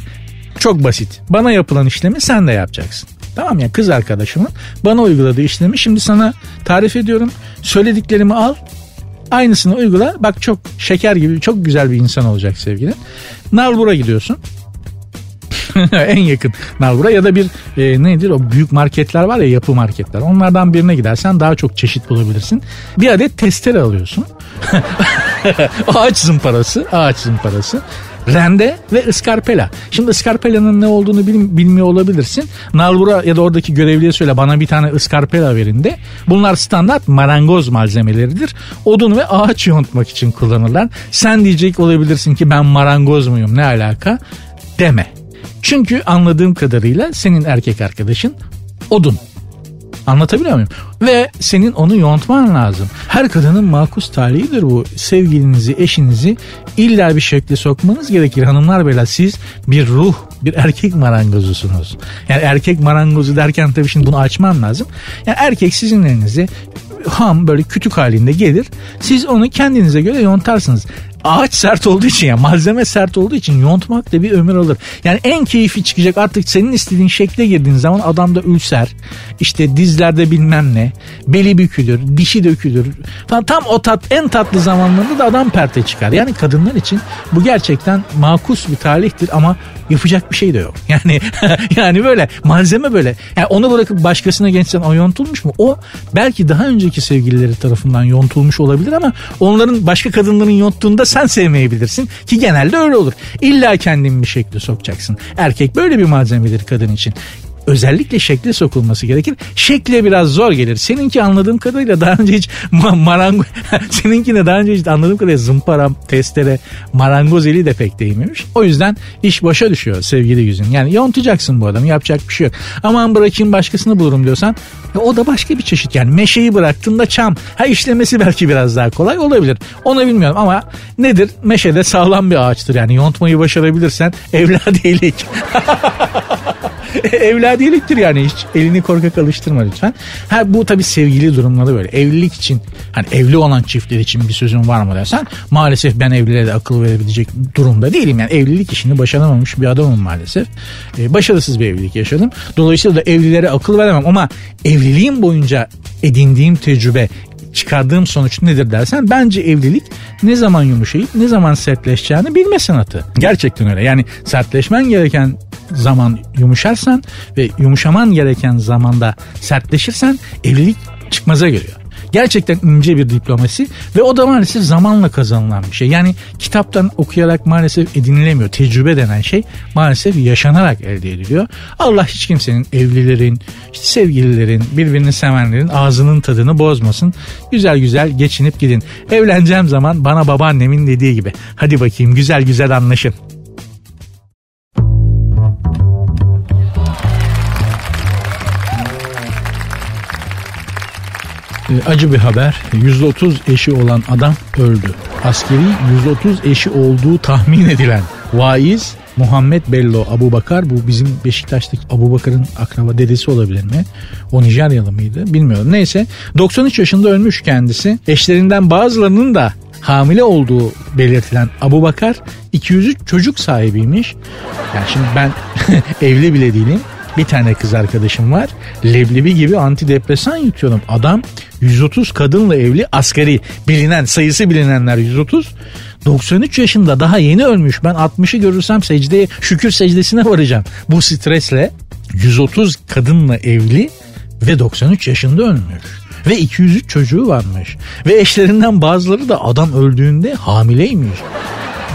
Çok basit. Bana yapılan işlemi sen de yapacaksın. Tamam ya kız arkadaşımın bana uyguladığı işlemi şimdi sana tarif ediyorum. Söylediklerimi al. Aynısını uygula. Bak çok şeker gibi çok güzel bir insan olacak sevgili. Nalbur'a gidiyorsun. en yakın Nalbur'a ya da bir e, nedir o büyük marketler var ya yapı marketler. Onlardan birine gidersen daha çok çeşit bulabilirsin. Bir adet testere alıyorsun. ağaç zımparası, ağaç zımparası rende ve ıskarpela. Şimdi ıskarpelanın ne olduğunu bil, bilmiyor olabilirsin. Nalbura ya da oradaki görevliye söyle bana bir tane ıskarpela verin de. Bunlar standart marangoz malzemeleridir. Odun ve ağaç yontmak için kullanırlar. Sen diyecek olabilirsin ki ben marangoz muyum ne alaka? Deme. Çünkü anladığım kadarıyla senin erkek arkadaşın odun. Anlatabiliyor muyum? Ve senin onu yontman lazım. Her kadının makus talihidir bu. Sevgilinizi, eşinizi illa bir şekilde sokmanız gerekir. Hanımlar beyler siz bir ruh, bir erkek marangozusunuz. Yani erkek marangozu derken tabii şimdi bunu açmam lazım. Yani erkek sizin elinize ham böyle kütük halinde gelir. Siz onu kendinize göre yontarsınız ağaç sert olduğu için yani malzeme sert olduğu için yontmak da bir ömür alır. Yani en keyfi çıkacak artık senin istediğin şekle girdiğin zaman adamda ülser, işte dizlerde bilmem ne, beli bükülür, dişi dökülür. Falan. Tam o tat en tatlı zamanlarında da adam perte çıkar. Yani kadınlar için bu gerçekten makus bir talihtir ama yapacak bir şey de yok. Yani yani böyle malzeme böyle. Yani onu bırakıp başkasına geçsen o yontulmuş mu? O belki daha önceki sevgilileri tarafından yontulmuş olabilir ama onların başka kadınların yonttuğunda sen sevmeyebilirsin ki genelde öyle olur. İlla kendin bir şekilde sokacaksın. Erkek böyle bir malzemedir kadın için özellikle şekle sokulması gerekir. Şekle biraz zor gelir. Seninki anladığım kadarıyla daha önce hiç marango seninkine daha önce hiç anladığım kadarıyla zımpara, testere, marangoz eli de pek değmiyormuş. O yüzden iş başa düşüyor sevgili yüzün. Yani yontacaksın bu adamı yapacak bir şey yok. Aman bırakayım başkasını bulurum diyorsan e, o da başka bir çeşit yani. Meşeyi bıraktığında çam. Ha işlemesi belki biraz daha kolay olabilir. Onu bilmiyorum ama nedir? Meşe de sağlam bir ağaçtır yani yontmayı başarabilirsen evladiyelik. evladiyeliktir yani hiç elini korkak alıştırma lütfen. Ha bu tabi sevgili durumları böyle. Evlilik için hani evli olan çiftler için bir sözün var mı dersen maalesef ben evlilere de akıl verebilecek durumda değilim. Yani evlilik işini başaramamış bir adamım maalesef. Ee, başarısız bir evlilik yaşadım. Dolayısıyla da evlilere akıl veremem ama evliliğim boyunca edindiğim tecrübe çıkardığım sonuç nedir dersen bence evlilik ne zaman yumuşayıp ne zaman sertleşeceğini bilme sanatı. Gerçekten öyle. Yani sertleşmen gereken zaman yumuşarsan ve yumuşaman gereken zamanda sertleşirsen evlilik çıkmaza geliyor. Gerçekten ince bir diplomasi ve o da maalesef zamanla kazanılan bir şey. Yani kitaptan okuyarak maalesef edinilemiyor. Tecrübe denen şey maalesef yaşanarak elde ediliyor. Allah hiç kimsenin evlilerin, işte sevgililerin, birbirini sevenlerin ağzının tadını bozmasın. Güzel güzel geçinip gidin. Evleneceğim zaman bana babaannemin dediği gibi. Hadi bakayım güzel güzel anlaşın. Acı bir haber. 130 eşi olan adam öldü. Askeri 130 eşi olduğu tahmin edilen vaiz Muhammed Bello Abu Bakar bu bizim Beşiktaş'taki Abu Bakar'ın akraba dedesi olabilir mi? O Nijeryalı mıydı? Bilmiyorum. Neyse 93 yaşında ölmüş kendisi. Eşlerinden bazılarının da hamile olduğu belirtilen Abu Bakar 203 çocuk sahibiymiş. Yani şimdi ben evli bile değilim. Bir tane kız arkadaşım var. Leblebi gibi antidepresan yutuyorum. Adam 130 kadınla evli asgari bilinen sayısı bilinenler 130. 93 yaşında daha yeni ölmüş. Ben 60'ı görürsem secdeye şükür secdesine varacağım. Bu stresle 130 kadınla evli ve 93 yaşında ölmüş. Ve 203 çocuğu varmış. Ve eşlerinden bazıları da adam öldüğünde hamileymiş.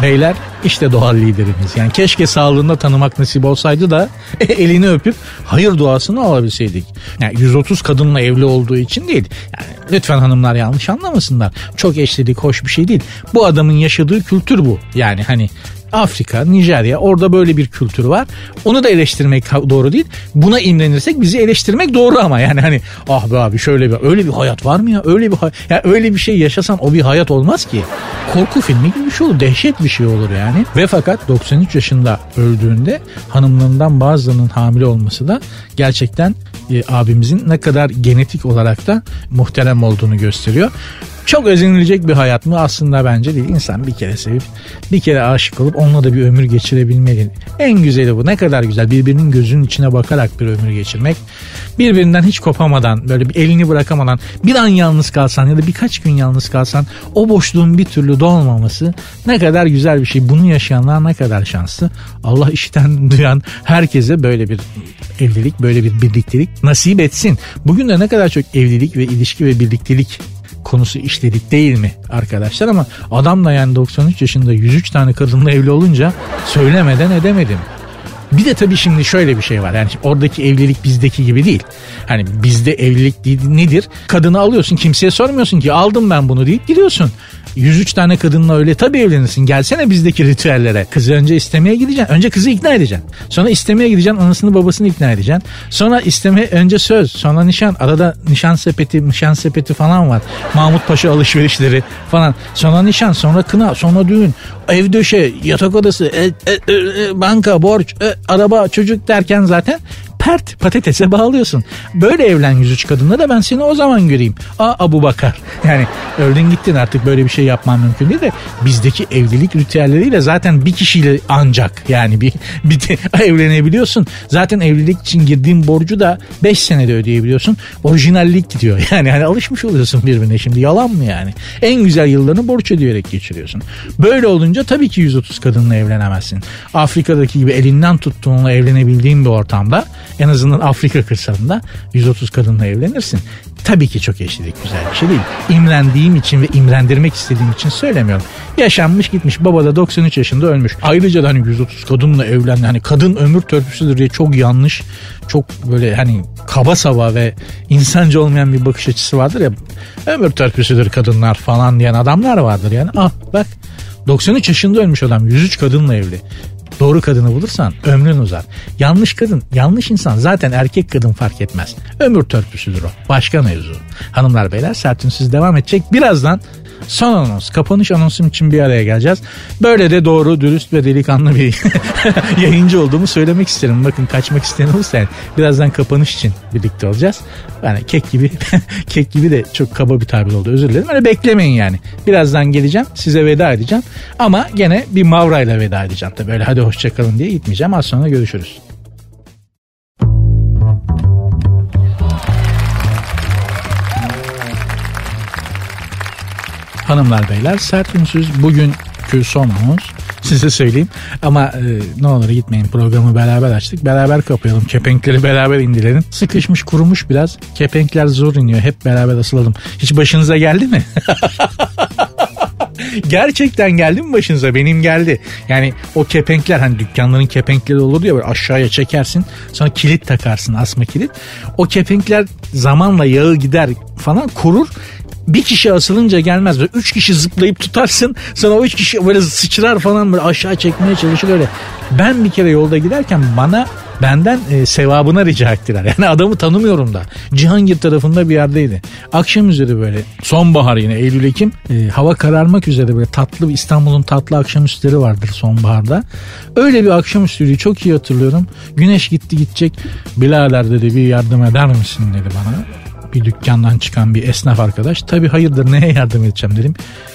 Beyler işte doğal liderimiz. Yani keşke sağlığında tanımak nasip olsaydı da elini öpüp hayır duasını alabilseydik. Yani 130 kadınla evli olduğu için değil. Yani lütfen hanımlar yanlış anlamasınlar. Çok eşlilik hoş bir şey değil. Bu adamın yaşadığı kültür bu. Yani hani Afrika, Nijerya orada böyle bir kültür var. Onu da eleştirmek doğru değil. Buna imrenirsek bizi eleştirmek doğru ama yani hani ah be abi şöyle bir öyle bir hayat var mı ya? Öyle bir ya öyle bir şey yaşasan o bir hayat olmaz ki. Korku filmi gibi bir şey olur. Dehşet bir şey olur yani. Ve fakat 93 yaşında öldüğünde hanımlarından bazılarının hamile olması da gerçekten e, abimizin ne kadar genetik olarak da muhterem olduğunu gösteriyor. Çok özenilecek bir hayat mı? Aslında bence değil. İnsan bir kere sevip bir kere aşık olup onunla da bir ömür geçirebilmeli. En güzeli bu. Ne kadar güzel. Birbirinin gözünün içine bakarak bir ömür geçirmek. Birbirinden hiç kopamadan böyle bir elini bırakamadan bir an yalnız kalsan ya da birkaç gün yalnız kalsan o boşluğun bir türlü dolmaması ne kadar güzel bir şey. Bunu yaşayanlar ne kadar şanslı. Allah işten duyan herkese böyle bir evlilik, böyle bir birliktelik nasip etsin. Bugün de ne kadar çok evlilik ve ilişki ve birliktelik konusu işledik değil mi arkadaşlar ama adam da yani 93 yaşında 103 tane kadınla evli olunca söylemeden edemedim. Bir de tabii şimdi şöyle bir şey var. Yani oradaki evlilik bizdeki gibi değil. Hani bizde evlilik nedir? Kadını alıyorsun kimseye sormuyorsun ki aldım ben bunu deyip gidiyorsun. 103 tane kadınla öyle tabii evlenirsin. Gelsene bizdeki ritüellere. Kızı önce istemeye gideceksin. Önce kızı ikna edeceksin. Sonra istemeye gideceksin. Anasını babasını ikna edeceksin. Sonra isteme önce söz. Sonra nişan. Arada nişan sepeti, nişan sepeti falan var. Mahmut Paşa alışverişleri falan. Sonra nişan. Sonra kına. Sonra düğün. Ev döşe. Yatak odası. E, e, e, banka, borç, e, araba, çocuk derken zaten pert patatese bağlıyorsun. Böyle evlen 103 kadınla da ben seni o zaman göreyim. Aa Abu Bakar. Yani öldün gittin artık böyle bir şey yapman mümkün değil de bizdeki evlilik ritüelleriyle zaten bir kişiyle ancak yani bir, bir de, evlenebiliyorsun. Zaten evlilik için girdiğin borcu da 5 senede ödeyebiliyorsun. Orijinallik gidiyor. Yani hani alışmış oluyorsun birbirine şimdi yalan mı yani? En güzel yıllarını borç ödeyerek geçiriyorsun. Böyle olunca tabii ki 130 kadınla evlenemezsin. Afrika'daki gibi elinden tuttuğunla evlenebildiğin bir ortamda en azından Afrika kırsalında 130 kadınla evlenirsin. Tabii ki çok eşlilik güzel bir şey değil. İmrendiğim için ve imrendirmek istediğim için söylemiyorum. Yaşanmış gitmiş. Baba da 93 yaşında ölmüş. Ayrıca da hani 130 kadınla evlendi. Hani kadın ömür törpüsüdür diye çok yanlış, çok böyle hani kaba saba ve insancı olmayan bir bakış açısı vardır ya. Ömür törpüsüdür kadınlar falan diyen adamlar vardır yani. Ah bak 93 yaşında ölmüş adam 103 kadınla evli. Doğru kadını bulursan ömrün uzar. Yanlış kadın, yanlış insan zaten erkek kadın fark etmez. Ömür törpüsüdür o. Başka mevzu. Hanımlar beyler sertünsüz devam edecek. Birazdan son anons, kapanış anonsum için bir araya geleceğiz. Böyle de doğru, dürüst ve delikanlı bir yayıncı olduğumu söylemek isterim. Bakın kaçmak isteyen olursa yani birazdan kapanış için birlikte olacağız. Yani kek gibi kek gibi de çok kaba bir tabir oldu özür dilerim. Öyle beklemeyin yani. Birazdan geleceğim size veda edeceğim. Ama gene bir mavrayla veda edeceğim tabii. Öyle hadi hoşçakalın diye gitmeyeceğim. Az sonra görüşürüz. Hanımlar beyler sert ünsüz bugünkü son anons size söyleyeyim. Ama e, ne olur gitmeyin programı beraber açtık. Beraber kapayalım. Kepenkleri beraber indirelim. Sıkışmış kurumuş biraz. Kepenkler zor iniyor. Hep beraber asılalım. Hiç başınıza geldi mi? Gerçekten geldi mi başınıza? Benim geldi. Yani o kepenkler hani dükkanların kepenkleri olur ya böyle aşağıya çekersin. Sonra kilit takarsın asma kilit. O kepenkler zamanla yağı gider falan kurur bir kişi asılınca gelmez. Böyle üç kişi zıplayıp tutarsın. Sonra o üç kişi böyle sıçrar falan böyle aşağı çekmeye çalışır öyle. Ben bir kere yolda giderken bana benden e, sevabına rica ettiler. Yani adamı tanımıyorum da. Cihangir tarafında bir yerdeydi. Akşam üzeri böyle sonbahar yine Eylül Ekim e, hava kararmak üzere böyle tatlı İstanbul'un tatlı akşamüstleri vardır sonbaharda. Öyle bir akşamüstüyü çok iyi hatırlıyorum. Güneş gitti gidecek. Bilader dedi bir yardım eder misin dedi bana bir dükkandan çıkan bir esnaf arkadaş. Tabi hayırdır neye yardım edeceğim dedim.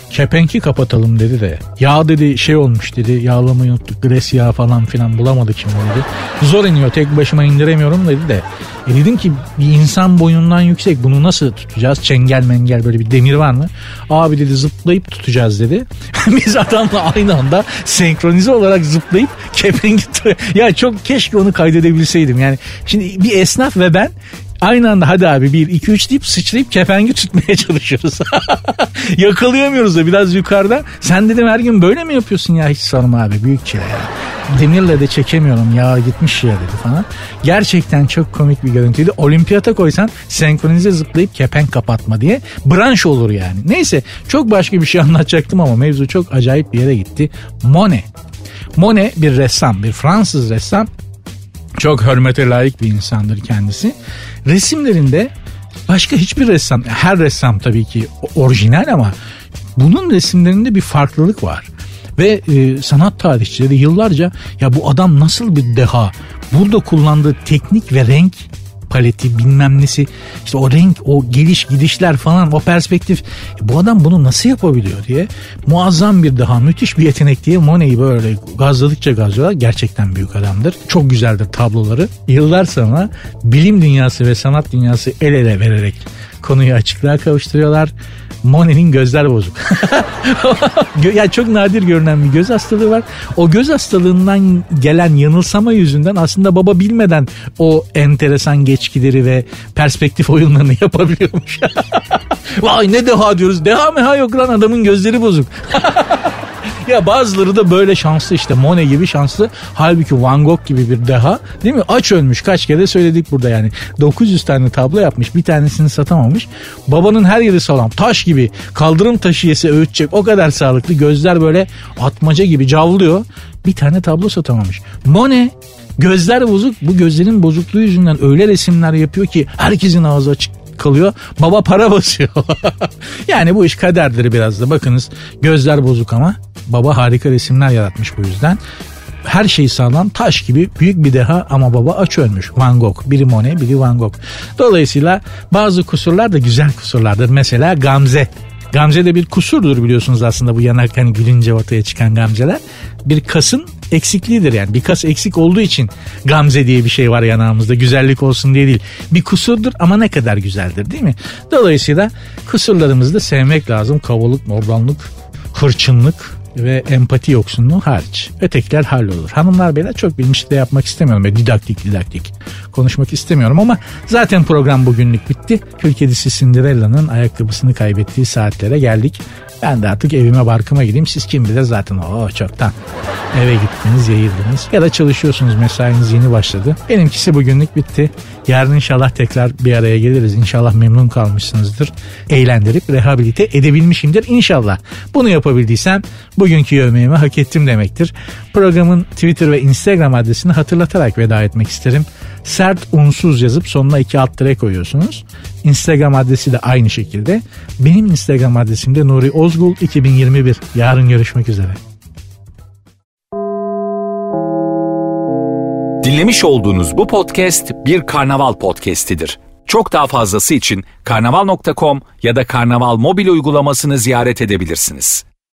Kepenki kapatalım dedi de. Yağ dedi şey olmuş dedi. Yağlamayı unuttuk. Gres yağı falan filan bulamadık şimdi dedi. Zor iniyor tek başıma indiremiyorum dedi de. E dedim ki bir insan boyundan yüksek bunu nasıl tutacağız? Çengel mengel böyle bir demir var mı? Abi dedi zıplayıp tutacağız dedi. Biz adamla aynı anda senkronize olarak zıplayıp kepengi Ya çok keşke onu kaydedebilseydim. Yani şimdi bir esnaf ve ben Aynı anda hadi abi 1 2 3 deyip sıçrayıp kepengi tutmaya çalışıyoruz. Yakalayamıyoruz da biraz yukarıda. Sen dedim her gün böyle mi yapıyorsun ya hiç sorma abi büyük çile ya. Demirle de çekemiyorum ya gitmiş ya dedi falan. Gerçekten çok komik bir görüntüydü. Olimpiyata koysan senkronize zıplayıp kepenk kapatma diye branş olur yani. Neyse çok başka bir şey anlatacaktım ama mevzu çok acayip bir yere gitti. Monet. Monet bir ressam, bir Fransız ressam çok hürmete layık bir insandır kendisi. Resimlerinde başka hiçbir ressam, her ressam tabii ki orijinal ama bunun resimlerinde bir farklılık var. Ve e, sanat tarihçileri yıllarca ya bu adam nasıl bir deha, burada kullandığı teknik ve renk paleti bilmem nesi. İşte o renk o geliş gidişler falan o perspektif. Bu adam bunu nasıl yapabiliyor diye muazzam bir daha müthiş bir yetenek diye Monet'i böyle gazladıkça gazlıyorlar. Gerçekten büyük adamdır. Çok güzeldir tabloları. Yıllar sonra bilim dünyası ve sanat dünyası el ele vererek konuyu açıklığa kavuşturuyorlar Monet'in gözler bozuk. yani çok nadir görünen bir göz hastalığı var. O göz hastalığından gelen yanılsama yüzünden aslında baba bilmeden o enteresan geçkileri ve perspektif oyunlarını yapabiliyormuş. Vay ne deha diyoruz. Deha meha yok lan adamın gözleri bozuk. Ya bazıları da böyle şanslı işte Monet gibi şanslı. Halbuki Van Gogh gibi bir deha değil mi? Aç ölmüş kaç kere söyledik burada yani. 900 tane tablo yapmış bir tanesini satamamış. Babanın her yeri sağlam taş gibi kaldırım taşı yese öğütecek o kadar sağlıklı. Gözler böyle atmaca gibi cavlıyor. Bir tane tablo satamamış. Monet Gözler bozuk. Bu gözlerin bozukluğu yüzünden öyle resimler yapıyor ki herkesin ağzı açık kalıyor. Baba para basıyor. yani bu iş kaderdir biraz da. Bakınız gözler bozuk ama baba harika resimler yaratmış bu yüzden her şey sağlam taş gibi büyük bir deha ama baba aç ölmüş. Van Gogh biri Monet biri Van Gogh. Dolayısıyla bazı kusurlar da güzel kusurlardır. Mesela Gamze. Gamze de bir kusurdur biliyorsunuz aslında bu yanak hani gülünce ortaya çıkan gamzeler. Bir kasın eksikliğidir yani. Bir kas eksik olduğu için gamze diye bir şey var yanağımızda. Güzellik olsun diye değil. Bir kusurdur ama ne kadar güzeldir değil mi? Dolayısıyla kusurlarımızı da sevmek lazım. Kavalılık, mordanlık, hırçınlık, ve empati yoksunluğu hariç. Ötekiler hallolur. Hanımlar beyler çok bilmiş de yapmak istemiyorum. Böyle didaktik didaktik konuşmak istemiyorum ama zaten program bugünlük bitti. Kül kedisi Cinderella'nın ayakkabısını kaybettiği saatlere geldik. Ben de artık evime barkıma gideyim. Siz kim bilir zaten o çoktan. Eve gittiniz, yayıldınız ya da çalışıyorsunuz mesainiz yeni başladı. Benimkisi bugünlük bitti. Yarın inşallah tekrar bir araya geliriz. İnşallah memnun kalmışsınızdır. Eğlendirip rehabilite edebilmişimdir inşallah. Bunu yapabildiysem bugünkü yövmeğimi hak ettim demektir. Programın Twitter ve Instagram adresini hatırlatarak veda etmek isterim. Sert unsuz yazıp sonuna iki alt tere koyuyorsunuz. Instagram adresi de aynı şekilde. Benim Instagram adresim de Nuri Ozgul 2021. Yarın görüşmek üzere. Dinlemiş olduğunuz bu podcast bir karnaval podcastidir. Çok daha fazlası için karnaval.com ya da karnaval mobil uygulamasını ziyaret edebilirsiniz.